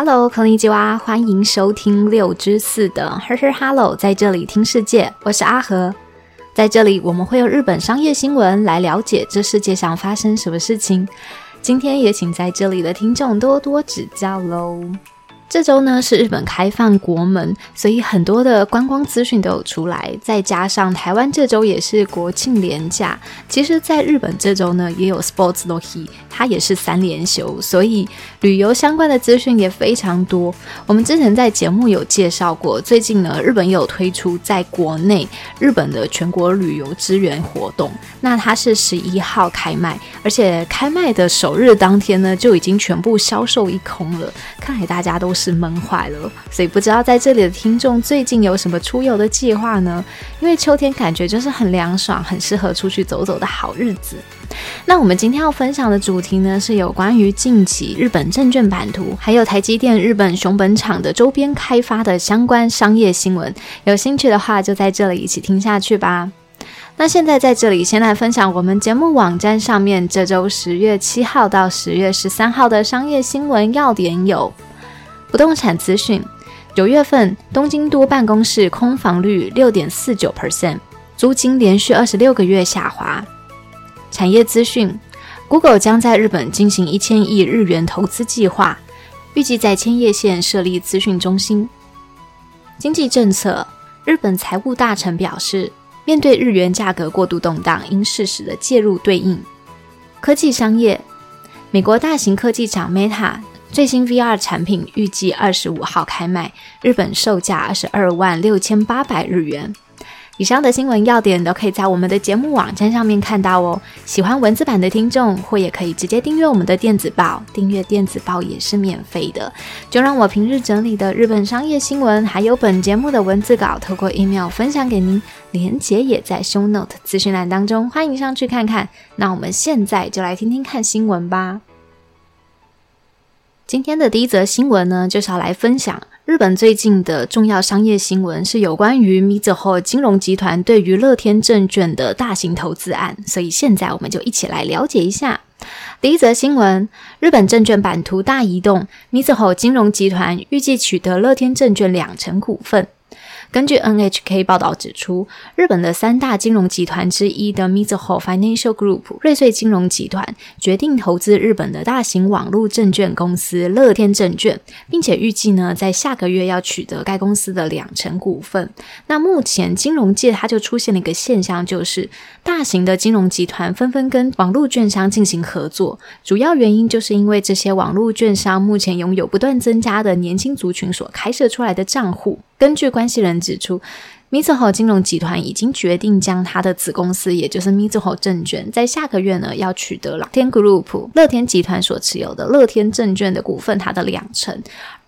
Hello，克林吉娃，欢迎收听六之四的呵呵 Hello，在这里听世界，我是阿和，在这里我们会用日本商业新闻来了解这世界上发生什么事情。今天也请在这里的听众多多指教喽。这周呢是日本开放国门，所以很多的观光资讯都有出来。再加上台湾这周也是国庆连假，其实在日本这周呢也有 Sports l o k y 它也是三连休，所以旅游相关的资讯也非常多。我们之前在节目有介绍过，最近呢日本有推出在国内日本的全国旅游支援活动，那它是十一号开卖，而且开卖的首日当天呢就已经全部销售一空了。看来大家都。是闷坏了，所以不知道在这里的听众最近有什么出游的计划呢？因为秋天感觉就是很凉爽，很适合出去走走的好日子。那我们今天要分享的主题呢，是有关于近期日本证券版图，还有台积电日本熊本厂的周边开发的相关商业新闻。有兴趣的话，就在这里一起听下去吧。那现在在这里先来分享我们节目网站上面这周十月七号到十月十三号的商业新闻要点有。不动产资讯：九月份东京都办公室空房率六点四九 percent，租金连续二十六个月下滑。产业资讯：Google 将在日本进行一千亿日元投资计划，预计在千叶县设立资讯中心。经济政策：日本财务大臣表示，面对日元价格过度动荡，应适时的介入对应。科技商业：美国大型科技厂 Meta。最新 VR 产品预计二十五号开卖，日本售价二十二万六千八百日元。以上的新闻要点都可以在我们的节目网站上面看到哦。喜欢文字版的听众，或也可以直接订阅我们的电子报，订阅电子报也是免费的。就让我平日整理的日本商业新闻，还有本节目的文字稿，透过 email 分享给您，连结也在 show note 资讯栏当中，欢迎上去看看。那我们现在就来听听看新闻吧。今天的第一则新闻呢，就是要来分享日本最近的重要商业新闻，是有关于 Mizuho 金融集团对于乐天证券的大型投资案。所以现在我们就一起来了解一下第一则新闻：日本证券版图大移动，Mizuho 金融集团预计取得乐天证券两成股份。根据 NHK 报道指出，日本的三大金融集团之一的 Mizuho Financial Group 瑞穗金融集团决定投资日本的大型网络证券公司乐天证券，并且预计呢在下个月要取得该公司的两成股份。那目前金融界它就出现了一个现象，就是大型的金融集团纷纷跟网络券商进行合作，主要原因就是因为这些网络券商目前拥有不断增加的年轻族群所开设出来的账户。根据关系人指出，Mizuho 金融集团已经决定将他的子公司，也就是 Mizuho 证券，在下个月呢要取得乐天 Group 乐天集团所持有的乐天证券的股份，它的两成。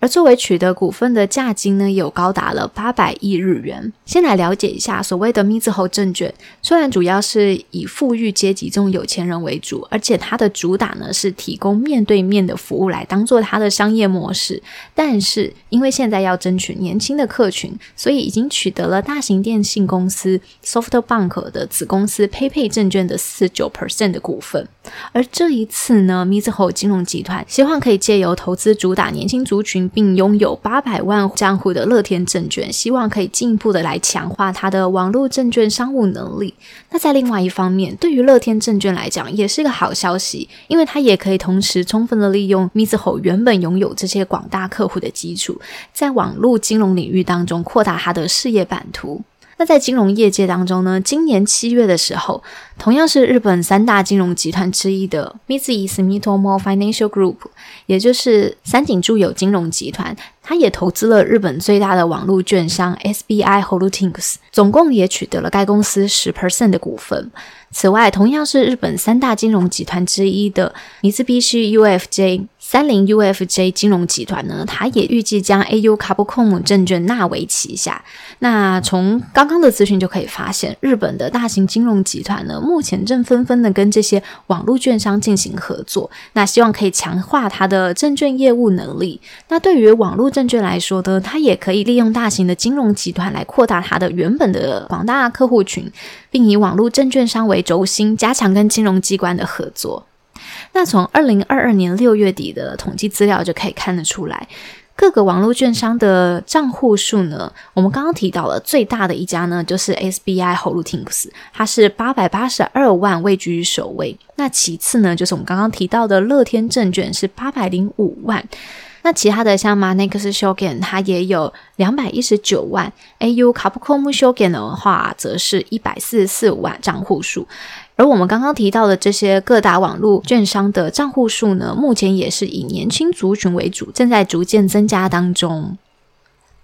而作为取得股份的价金呢，有高达了八百亿日元。先来了解一下所谓的 Mizho 证券，虽然主要是以富裕阶级这种有钱人为主，而且它的主打呢是提供面对面的服务来当做它的商业模式，但是因为现在要争取年轻的客群，所以已经取得了大型电信公司 SoftBank 的子公司 PayPay 证券的四九 percent 的股份。而这一次呢，Mizuho 金融集团希望可以借由投资主打年轻族群。并拥有八百万账户的乐天证券，希望可以进一步的来强化它的网络证券商务能力。那在另外一方面，对于乐天证券来讲，也是个好消息，因为它也可以同时充分的利用 Mizho 原本拥有这些广大客户的基础，在网络金融领域当中扩大它的事业版图。那在金融业界当中呢，今年七月的时候，同样是日本三大金融集团之一的 Mizuho Financial Group，也就是三井住友金融集团。它也投资了日本最大的网络券商 SBI Holdings，总共也取得了该公司十 percent 的股份。此外，同样是日本三大金融集团之一的尼斯必须 UFJ 三菱 UFJ 金融集团呢，它也预计将 AU Kabcom 证券纳为旗下。那从刚刚的资讯就可以发现，日本的大型金融集团呢，目前正纷纷的跟这些网络券商进行合作，那希望可以强化它的证券业务能力。那对于网络证券来说呢，它也可以利用大型的金融集团来扩大它的原本的广大客户群，并以网络证券商为轴心，加强跟金融机关的合作。那从二零二二年六月底的统计资料就可以看得出来。各个网络券商的账户数呢？我们刚刚提到了最大的一家呢，就是 SBI Holdings，它是八百八十二万位居于首位。那其次呢，就是我们刚刚提到的乐天证券是八百零五万。那其他的像 Manex Shogun，它也有两百一十九万。AU Capcom Shogun 的话，则是一百四十四万账户数。而我们刚刚提到的这些各大网络券商的账户数呢，目前也是以年轻族群为主，正在逐渐增加当中。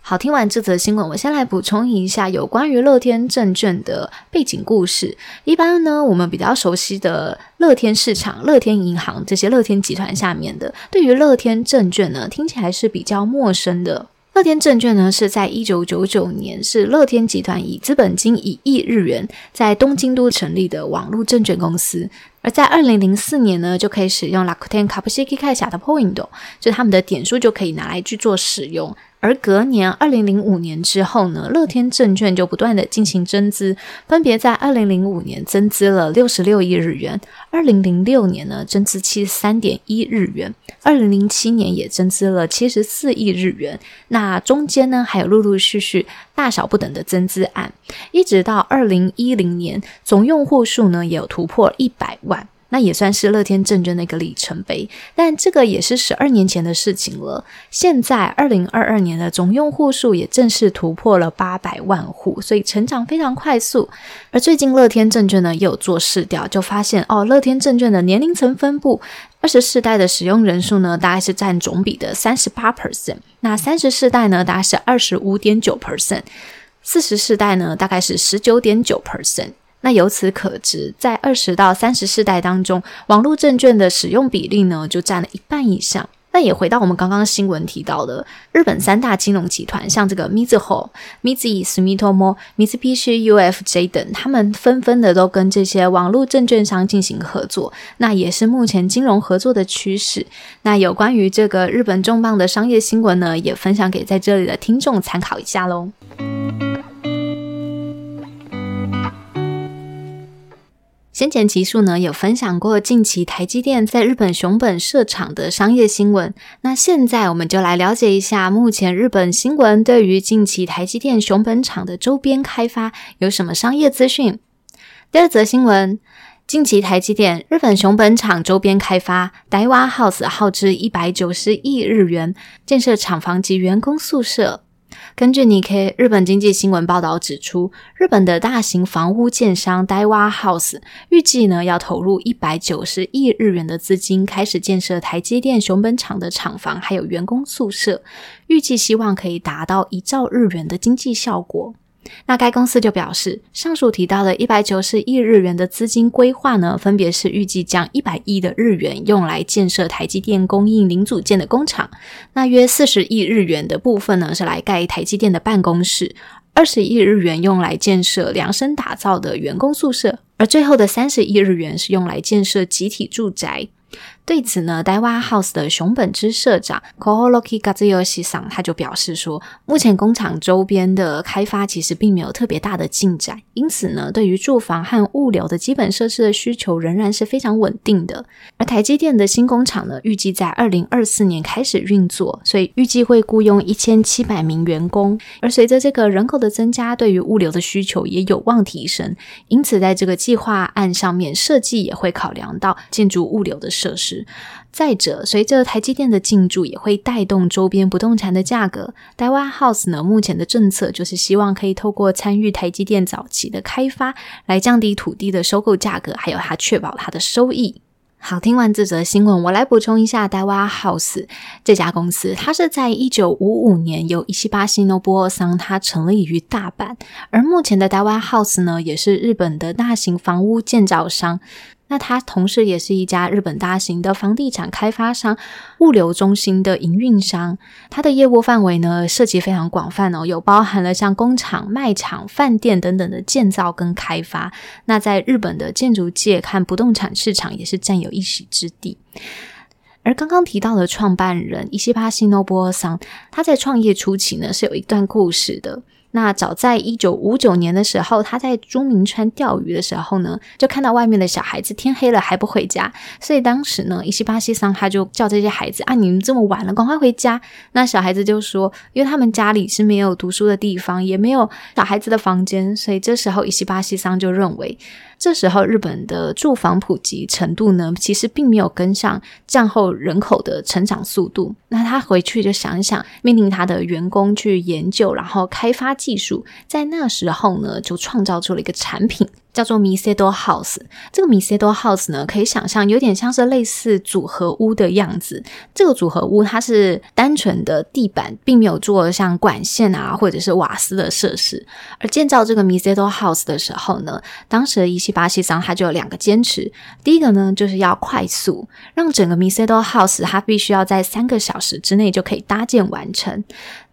好，听完这则新闻，我先来补充一下有关于乐天证券的背景故事。一般呢，我们比较熟悉的乐天市场、乐天银行这些乐天集团下面的，对于乐天证券呢，听起来是比较陌生的。乐天证券呢，是在一九九九年，是乐天集团以资本金一亿日元在东京都成立的网络证券公司。而在二零零四年呢，就可以使用 Lakuten Kapusiki k a s 的 Point，就他们的点数就可以拿来去做使用。而隔年二零零五年之后呢，乐天证券就不断的进行增资，分别在二零零五年增资了六十六亿日元，二零零六年呢增资七十三点一日元，二零零七年也增资了七十四亿日元。那中间呢还有陆陆续续大小不等的增资案，一直到二零一零年，总用户数呢也有突破一百万。那也算是乐天证券的一个里程碑，但这个也是十二年前的事情了。现在二零二二年的总用户数也正式突破了八百万户，所以成长非常快速。而最近乐天证券呢也有做试调，就发现哦，乐天证券的年龄层分布，二十四代的使用人数呢大概是占总比的三十八 percent，那三十四代呢大概是二十五点九 percent，四十四代呢大概是十九点九 percent。那由此可知，在二十到三十世代当中，网络证券的使用比例呢，就占了一半以上。那也回到我们刚刚新闻提到的，日本三大金融集团，像这个 Mizuho、Mizu、Sumitomo、Mitsubishi UFJ 等，他们纷纷的都跟这些网络证券商进行合作，那也是目前金融合作的趋势。那有关于这个日本重磅的商业新闻呢，也分享给在这里的听众参考一下喽。先前集数呢有分享过近期台积电在日本熊本设厂的商业新闻，那现在我们就来了解一下目前日本新闻对于近期台积电熊本厂的周边开发有什么商业资讯。第二则新闻，近期台积电日本熊本厂周边开发 Daiwa House 耗资一百九十亿日元建设厂房及员工宿舍。根据 nike 日本经济新闻报道指出，日本的大型房屋建商 Daiwa House 预计呢要投入一百九十亿日元的资金，开始建设台积电熊本厂的厂房，还有员工宿舍，预计希望可以达到一兆日元的经济效果。那该公司就表示，上述提到的一百九十亿日元的资金规划呢，分别是预计将一百亿的日元用来建设台积电供应零组件的工厂，那约四十亿日元的部分呢是来盖台积电的办公室，二十亿日元用来建设量身打造的员工宿舍，而最后的三十亿日元是用来建设集体住宅。对此呢，Daiwa House 的熊本支社长 Koholoki Gazuyoshi 桑他就表示说，目前工厂周边的开发其实并没有特别大的进展，因此呢，对于住房和物流的基本设施的需求仍然是非常稳定的。而台积电的新工厂呢，预计在二零二四年开始运作，所以预计会雇佣一千七百名员工。而随着这个人口的增加，对于物流的需求也有望提升，因此在这个计划案上面设计也会考量到建筑物流的设施。再者，随着台积电的进驻，也会带动周边不动产的价格。台湾 House 呢，目前的政策就是希望可以透过参与台积电早期的开发，来降低土地的收购价格，还有它确保它的收益。好，听完这则新闻，我来补充一下 d a w a House 这家公司，它是在一九五五年由伊西巴西诺波桑它成立于大阪，而目前的 d a w a House 呢，也是日本的大型房屋建造商。那它同时也是一家日本大型的房地产开发商、物流中心的营运商。它的业务范围呢，涉及非常广泛哦，有包含了像工厂、卖场、饭店等等的建造跟开发。那在日本的建筑界看不动产市场也是占有一席之地。而刚刚提到的创办人伊西巴西诺波桑，他在创业初期呢是有一段故事的。那早在一九五九年的时候，他在朱明川钓鱼的时候呢，就看到外面的小孩子天黑了还不回家，所以当时呢，伊西巴西桑他就叫这些孩子啊，你们这么晚了，赶快回家。那小孩子就说，因为他们家里是没有读书的地方，也没有小孩子的房间，所以这时候伊西巴西桑就认为。这时候，日本的住房普及程度呢，其实并没有跟上战后人口的成长速度。那他回去就想一想，命令他的员工去研究，然后开发技术，在那时候呢，就创造出了一个产品。叫做 Misedo House，这个 Misedo House 呢，可以想象有点像是类似组合屋的样子。这个组合屋它是单纯的地板，并没有做像管线啊或者是瓦斯的设施。而建造这个 Misedo House 的时候呢，当时的伊西巴西桑他就有两个坚持。第一个呢，就是要快速，让整个 Misedo House 它必须要在三个小时之内就可以搭建完成。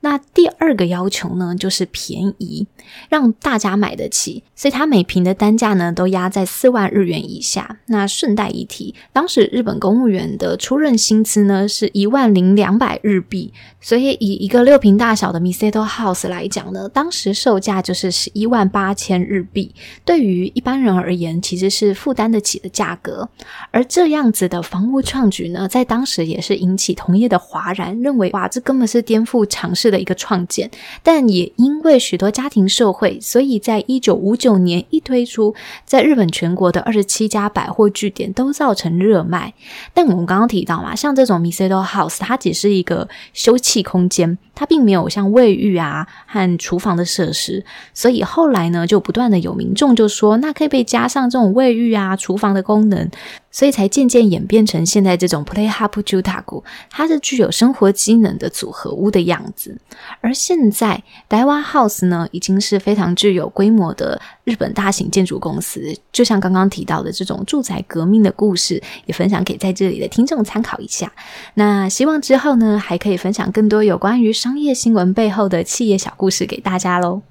那第二个要求呢，就是便宜，让大家买得起，所以它每瓶的单价呢都压在四万日元以下。那顺带一提，当时日本公务员的出任薪资呢是一万零两百日币，所以以一个六平大小的 Miseto House 来讲呢，当时售价就是十一万八千日币，对于一般人而言，其实是负担得起的价格。而这样子的房屋创举呢，在当时也是引起同业的哗然，认为哇，这根本是颠覆常识。的一个创建，但也因为许多家庭受惠，所以在一九五九年一推出，在日本全国的二十七家百货据点都造成热卖。但我们刚刚提到嘛，像这种 Misedo House，它只是一个休憩空间，它并没有像卫浴啊和厨房的设施，所以后来呢，就不断的有民众就说，那可以被加上这种卫浴啊、厨房的功能。所以才渐渐演变成现在这种 Play Hub Jutaku，它是具有生活机能的组合屋的样子。而现在 Daiwa House 呢，已经是非常具有规模的日本大型建筑公司。就像刚刚提到的这种住宅革命的故事，也分享给在这里的听众参考一下。那希望之后呢，还可以分享更多有关于商业新闻背后的企业小故事给大家喽。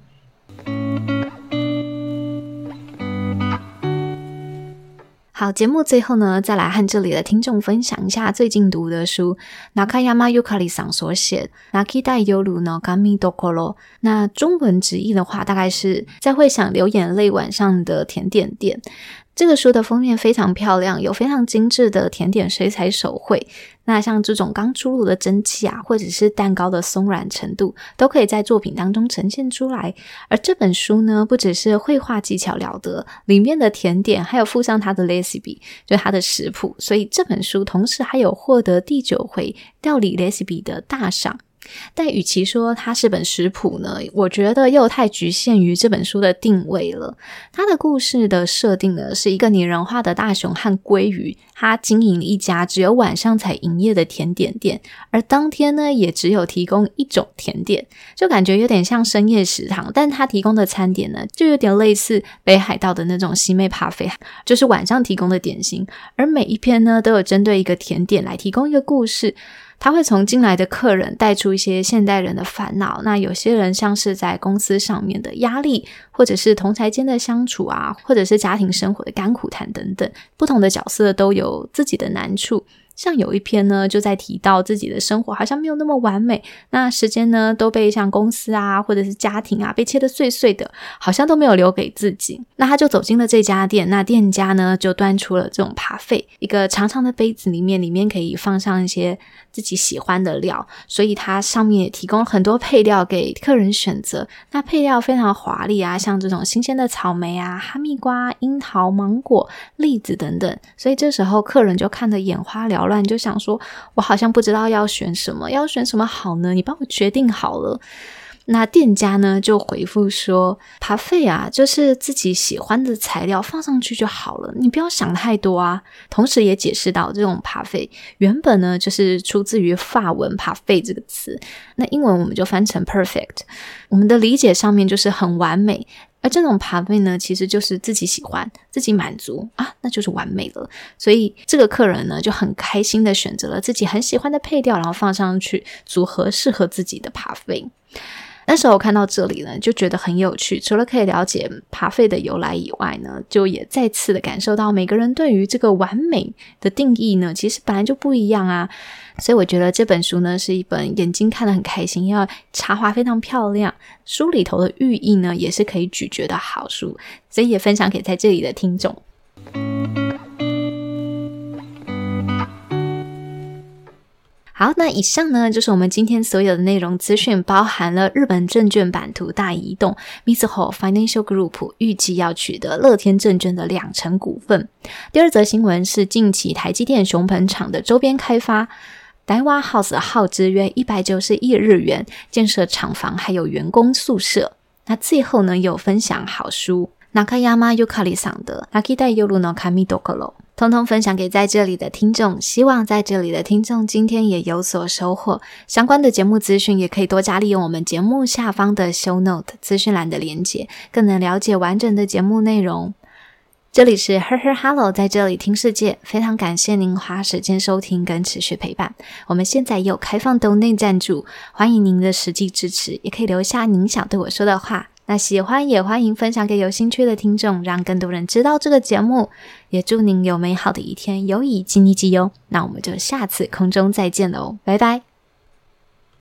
好，节目最后呢，再来和这里的听众分享一下最近读的书。那卡亚马尤卡里桑所写《那期待尤鲁诺卡米多可罗》，那中文直译的话，大概是在会想流眼泪晚上的甜点店。这个书的封面非常漂亮，有非常精致的甜点水彩手绘。那像这种刚出炉的蒸汽啊，或者是蛋糕的松软程度，都可以在作品当中呈现出来。而这本书呢，不只是绘画技巧了得，里面的甜点还有附上它的 recipe，就它的食谱。所以这本书同时还有获得第九回料理 recipe 的大赏。但与其说它是本食谱呢，我觉得又太局限于这本书的定位了。它的故事的设定呢，是一个拟人化的大熊和鲑鱼，它经营一家只有晚上才营业的甜点店，而当天呢，也只有提供一种甜点，就感觉有点像深夜食堂。但它提供的餐点呢，就有点类似北海道的那种西妹咖啡，就是晚上提供的点心。而每一篇呢，都有针对一个甜点来提供一个故事。他会从进来的客人带出一些现代人的烦恼。那有些人像是在公司上面的压力，或者是同台间的相处啊，或者是家庭生活的甘苦谈等等，不同的角色都有自己的难处。像有一篇呢，就在提到自己的生活好像没有那么完美，那时间呢都被像公司啊或者是家庭啊被切得碎碎的，好像都没有留给自己。那他就走进了这家店，那店家呢就端出了这种扒费，一个长长的杯子里面，里面可以放上一些自己喜欢的料，所以它上面也提供很多配料给客人选择。那配料非常华丽啊，像这种新鲜的草莓啊、哈密瓜、樱桃、芒果、栗子等等，所以这时候客人就看得眼花缭乱。乱就想说，我好像不知道要选什么，要选什么好呢？你帮我决定好了。那店家呢就回复说，扒费啊，就是自己喜欢的材料放上去就好了，你不要想太多啊。同时也解释到，这种扒费原本呢就是出自于法文“扒费”这个词，那英文我们就翻成 “perfect”。我们的理解上面就是很完美。而这种扒费呢，其实就是自己喜欢、自己满足啊，那就是完美了。所以这个客人呢，就很开心的选择了自己很喜欢的配料，然后放上去组合适合自己的扒费。那时候看到这里呢，就觉得很有趣。除了可以了解爬费的由来以外呢，就也再次的感受到每个人对于这个完美的定义呢，其实本来就不一样啊。所以我觉得这本书呢，是一本眼睛看得很开心，因为插画非常漂亮，书里头的寓意呢，也是可以咀嚼的好书。所以也分享给在这里的听众。好，那以上呢就是我们今天所有的内容资讯，包含了日本证券版图大移动，Mizuho Financial Group 预计要取得乐天证券的两成股份。第二则新闻是近期台积电熊本厂的周边开发，Daiwa House 耗资约一百九十亿日元建设厂房，还有员工宿舍。那最后呢，有分享好书。Nakayama Yukari 桑的《Nakita Yoru no Kami Dokoro》，通通分享给在这里的听众。希望在这里的听众今天也有所收获。相关的节目资讯也可以多加利用我们节目下方的 Show Note 资讯栏的连接，更能了解完整的节目内容。这里是 Her Her Hello，在这里听世界。非常感谢您花时间收听跟持续陪伴。我们现在有开放抖内赞助，欢迎您的实际支持，也可以留下您想对我说的话。那喜欢也欢迎分享给有兴趣的听众，让更多人知道这个节目。也祝您有美好的一天，有以积极绩优。那我们就下次空中再见喽，拜拜。